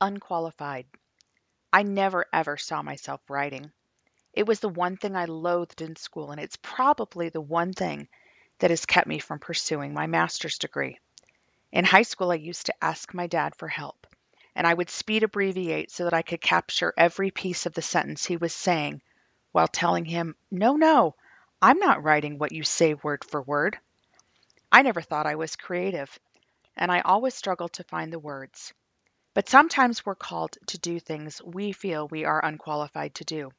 Unqualified. I never ever saw myself writing. It was the one thing I loathed in school, and it's probably the one thing that has kept me from pursuing my master's degree. In high school, I used to ask my dad for help, and I would speed abbreviate so that I could capture every piece of the sentence he was saying while telling him, No, no, I'm not writing what you say word for word. I never thought I was creative, and I always struggled to find the words. But sometimes we're called to do things we feel we are unqualified to do.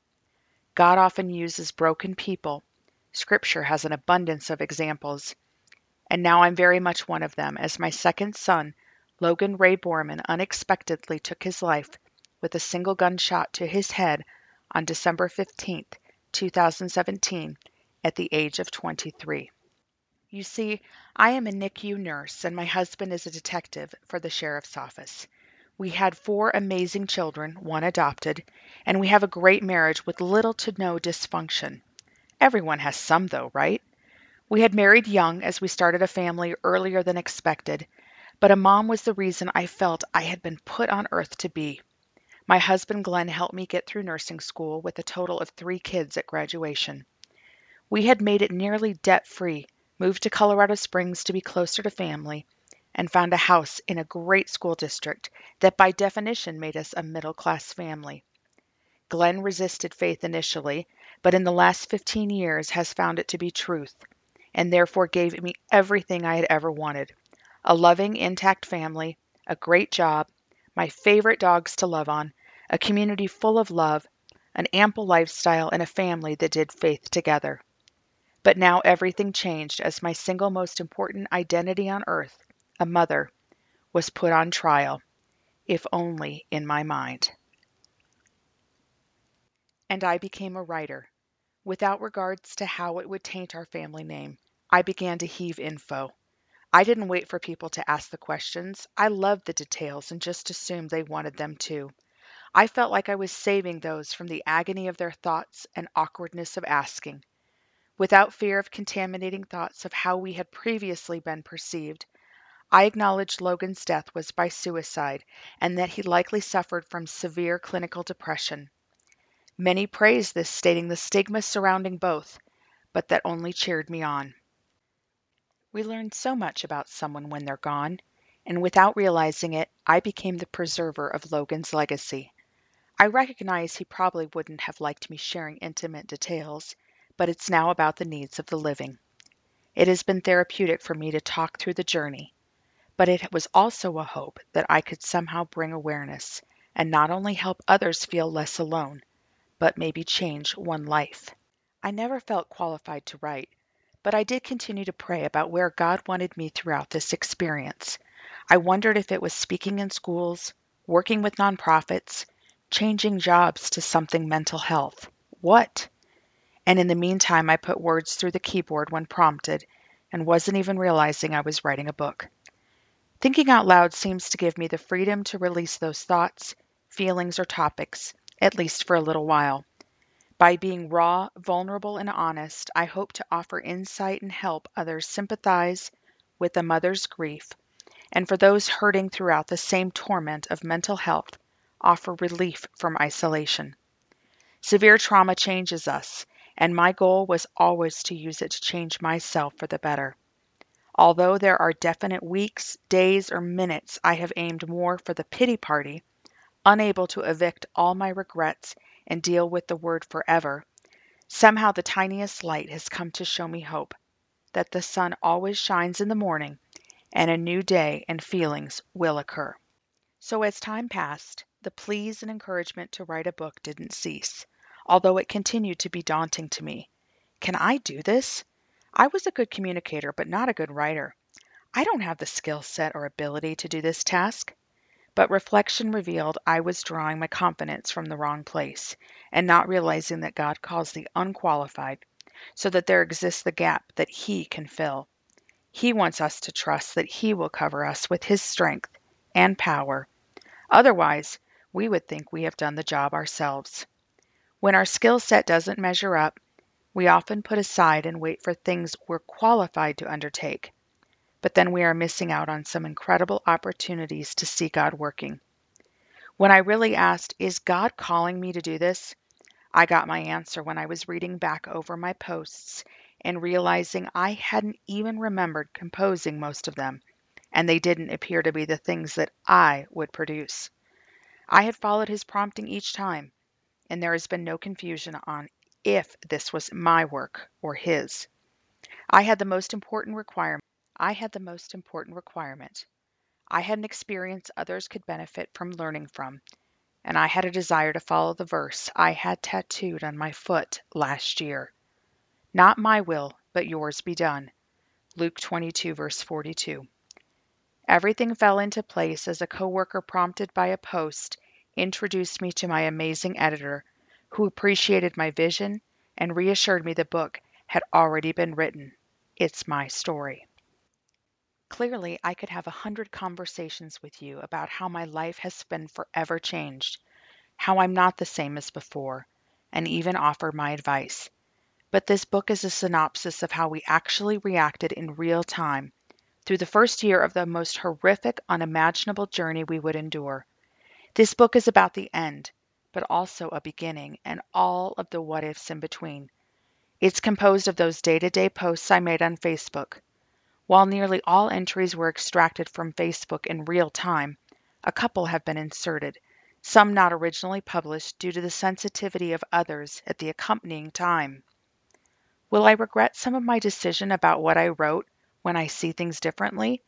God often uses broken people. Scripture has an abundance of examples. And now I'm very much one of them, as my second son, Logan Ray Borman, unexpectedly took his life with a single gunshot to his head on December 15, 2017, at the age of 23. You see, I am a NICU nurse, and my husband is a detective for the sheriff's office. We had four amazing children, one adopted, and we have a great marriage with little to no dysfunction. Everyone has some, though, right? We had married young as we started a family earlier than expected, but a mom was the reason I felt I had been put on earth to be. My husband Glenn helped me get through nursing school with a total of three kids at graduation. We had made it nearly debt free, moved to Colorado Springs to be closer to family, and found a house in a great school district that by definition made us a middle class family. Glenn resisted faith initially, but in the last 15 years has found it to be truth, and therefore gave me everything I had ever wanted a loving, intact family, a great job, my favorite dogs to love on, a community full of love, an ample lifestyle, and a family that did faith together. But now everything changed as my single most important identity on earth a mother, was put on trial, if only in my mind. And I became a writer. Without regards to how it would taint our family name, I began to heave info. I didn't wait for people to ask the questions. I loved the details and just assumed they wanted them too. I felt like I was saving those from the agony of their thoughts and awkwardness of asking. Without fear of contaminating thoughts of how we had previously been perceived, I acknowledged Logan's death was by suicide and that he likely suffered from severe clinical depression. Many praised this, stating the stigma surrounding both, but that only cheered me on. We learn so much about someone when they're gone, and without realizing it, I became the preserver of Logan's legacy. I recognize he probably wouldn't have liked me sharing intimate details, but it's now about the needs of the living. It has been therapeutic for me to talk through the journey but it was also a hope that I could somehow bring awareness and not only help others feel less alone, but maybe change one life. I never felt qualified to write, but I did continue to pray about where God wanted me throughout this experience. I wondered if it was speaking in schools, working with nonprofits, changing jobs to something mental health. What? And in the meantime, I put words through the keyboard when prompted and wasn't even realizing I was writing a book. Thinking out loud seems to give me the freedom to release those thoughts, feelings, or topics, at least for a little while. By being raw, vulnerable, and honest, I hope to offer insight and help others sympathize with a mother's grief, and for those hurting throughout the same torment of mental health, offer relief from isolation. Severe trauma changes us, and my goal was always to use it to change myself for the better. Although there are definite weeks, days, or minutes I have aimed more for the pity party, unable to evict all my regrets and deal with the word forever, somehow the tiniest light has come to show me hope that the sun always shines in the morning and a new day and feelings will occur. So as time passed, the pleas and encouragement to write a book didn't cease, although it continued to be daunting to me. Can I do this? I was a good communicator, but not a good writer. I don't have the skill set or ability to do this task. But reflection revealed I was drawing my confidence from the wrong place and not realizing that God calls the unqualified so that there exists the gap that He can fill. He wants us to trust that He will cover us with His strength and power. Otherwise, we would think we have done the job ourselves. When our skill set doesn't measure up, we often put aside and wait for things we're qualified to undertake, but then we are missing out on some incredible opportunities to see God working. When I really asked, Is God calling me to do this? I got my answer when I was reading back over my posts and realizing I hadn't even remembered composing most of them, and they didn't appear to be the things that I would produce. I had followed his prompting each time, and there has been no confusion on if this was my work or his. I had the most important requirement. I had the most important requirement. I had an experience others could benefit from learning from, and I had a desire to follow the verse I had tattooed on my foot last year. Not my will, but yours be done. Luke 22, verse 42. Everything fell into place as a coworker prompted by a post introduced me to my amazing editor, who appreciated my vision and reassured me the book had already been written. It's my story. Clearly, I could have a hundred conversations with you about how my life has been forever changed, how I'm not the same as before, and even offer my advice. But this book is a synopsis of how we actually reacted in real time through the first year of the most horrific, unimaginable journey we would endure. This book is about the end, but also a beginning and all of the what ifs in between. It's composed of those day to day posts I made on Facebook while nearly all entries were extracted from Facebook in real time, a couple have been inserted, some not originally published due to the sensitivity of others at the accompanying time. Will I regret some of my decision about what I wrote when I see things differently?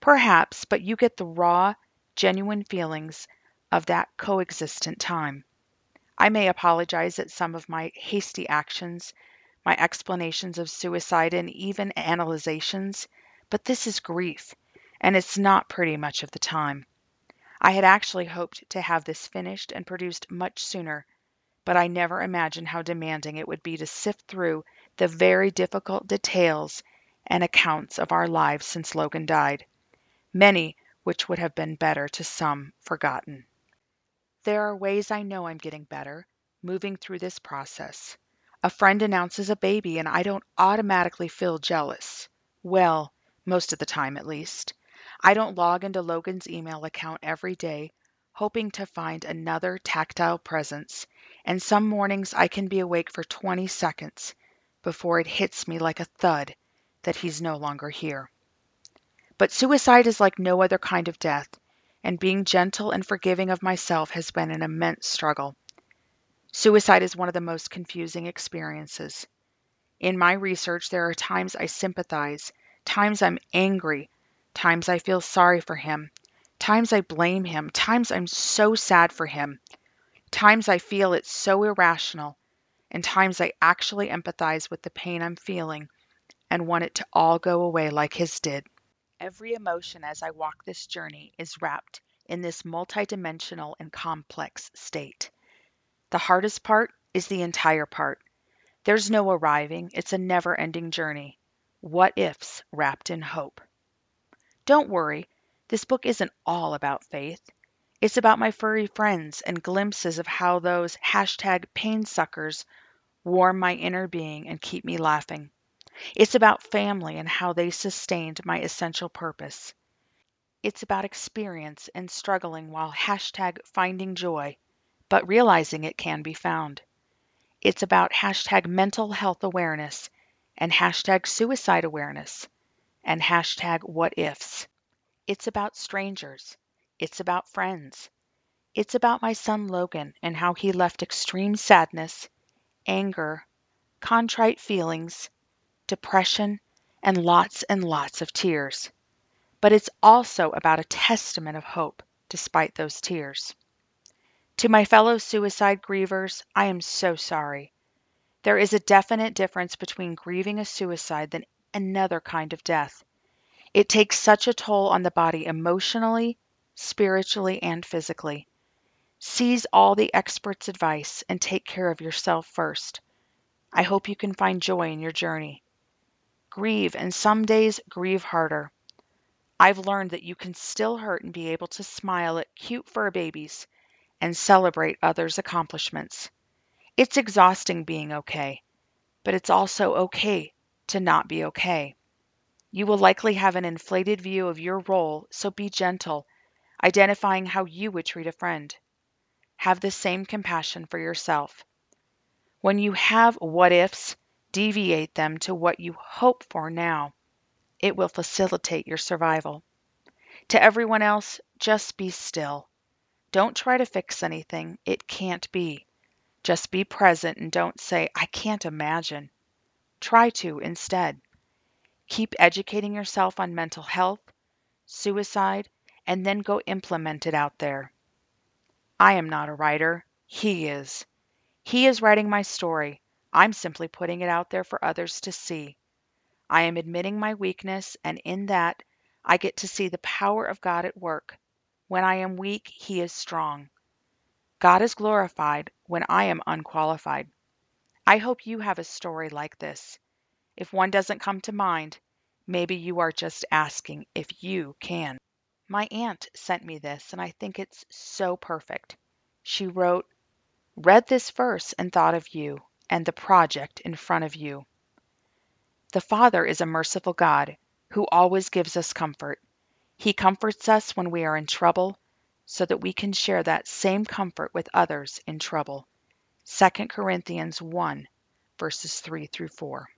Perhaps, but you get the raw, genuine feelings of that coexistent time. I may apologize at some of my hasty actions my explanations of suicide, and even analyzations, but this is grief, and it's not pretty much of the time. I had actually hoped to have this finished and produced much sooner, but I never imagined how demanding it would be to sift through the very difficult details and accounts of our lives since Logan died, many which would have been better to some forgotten. There are ways I know I'm getting better, moving through this process. A friend announces a baby and I don't automatically feel jealous. Well, most of the time at least. I don't log into Logan's email account every day, hoping to find another tactile presence, and some mornings I can be awake for 20 seconds before it hits me like a thud that he's no longer here. But suicide is like no other kind of death, and being gentle and forgiving of myself has been an immense struggle. Suicide is one of the most confusing experiences. In my research, there are times I sympathize, times I'm angry, times I feel sorry for him, times I blame him, times I'm so sad for him, times I feel it's so irrational, and times I actually empathize with the pain I'm feeling and want it to all go away like his did. Every emotion as I walk this journey is wrapped in this multidimensional and complex state. The hardest part is the entire part. There's no arriving, it's a never ending journey. What ifs wrapped in hope. Don't worry, this book isn't all about faith. It's about my furry friends and glimpses of how those hashtag pain suckers warm my inner being and keep me laughing. It's about family and how they sustained my essential purpose. It's about experience and struggling while hashtag finding joy but realizing it can be found. It's about hashtag mental health awareness and hashtag suicide awareness and hashtag what ifs. It's about strangers. It's about friends. It's about my son Logan and how he left extreme sadness, anger, contrite feelings, depression, and lots and lots of tears. But it's also about a testament of hope despite those tears. To my fellow suicide grievers, I am so sorry. There is a definite difference between grieving a suicide than another kind of death. It takes such a toll on the body emotionally, spiritually, and physically. Seize all the experts' advice and take care of yourself first. I hope you can find joy in your journey. Grieve, and some days grieve harder. I've learned that you can still hurt and be able to smile at cute fur babies and celebrate others' accomplishments. It's exhausting being okay, but it's also okay to not be okay. You will likely have an inflated view of your role, so be gentle. identifying how you would treat a friend. Have the same compassion for yourself. When you have what ifs, deviate them to what you hope for now. It will facilitate your survival. To everyone else, just be still. Don't try to fix anything. It can't be. Just be present and don't say, I can't imagine. Try to instead. Keep educating yourself on mental health, suicide, and then go implement it out there. I am not a writer. He is. He is writing my story. I'm simply putting it out there for others to see. I am admitting my weakness, and in that, I get to see the power of God at work. When I am weak, He is strong. God is glorified when I am unqualified. I hope you have a story like this. If one doesn't come to mind, maybe you are just asking if you can. My aunt sent me this, and I think it's so perfect. She wrote, Read this verse and thought of you and the project in front of you. The Father is a merciful God who always gives us comfort. He comforts us when we are in trouble so that we can share that same comfort with others in trouble. 2 Corinthians 1, verses 3 through 4.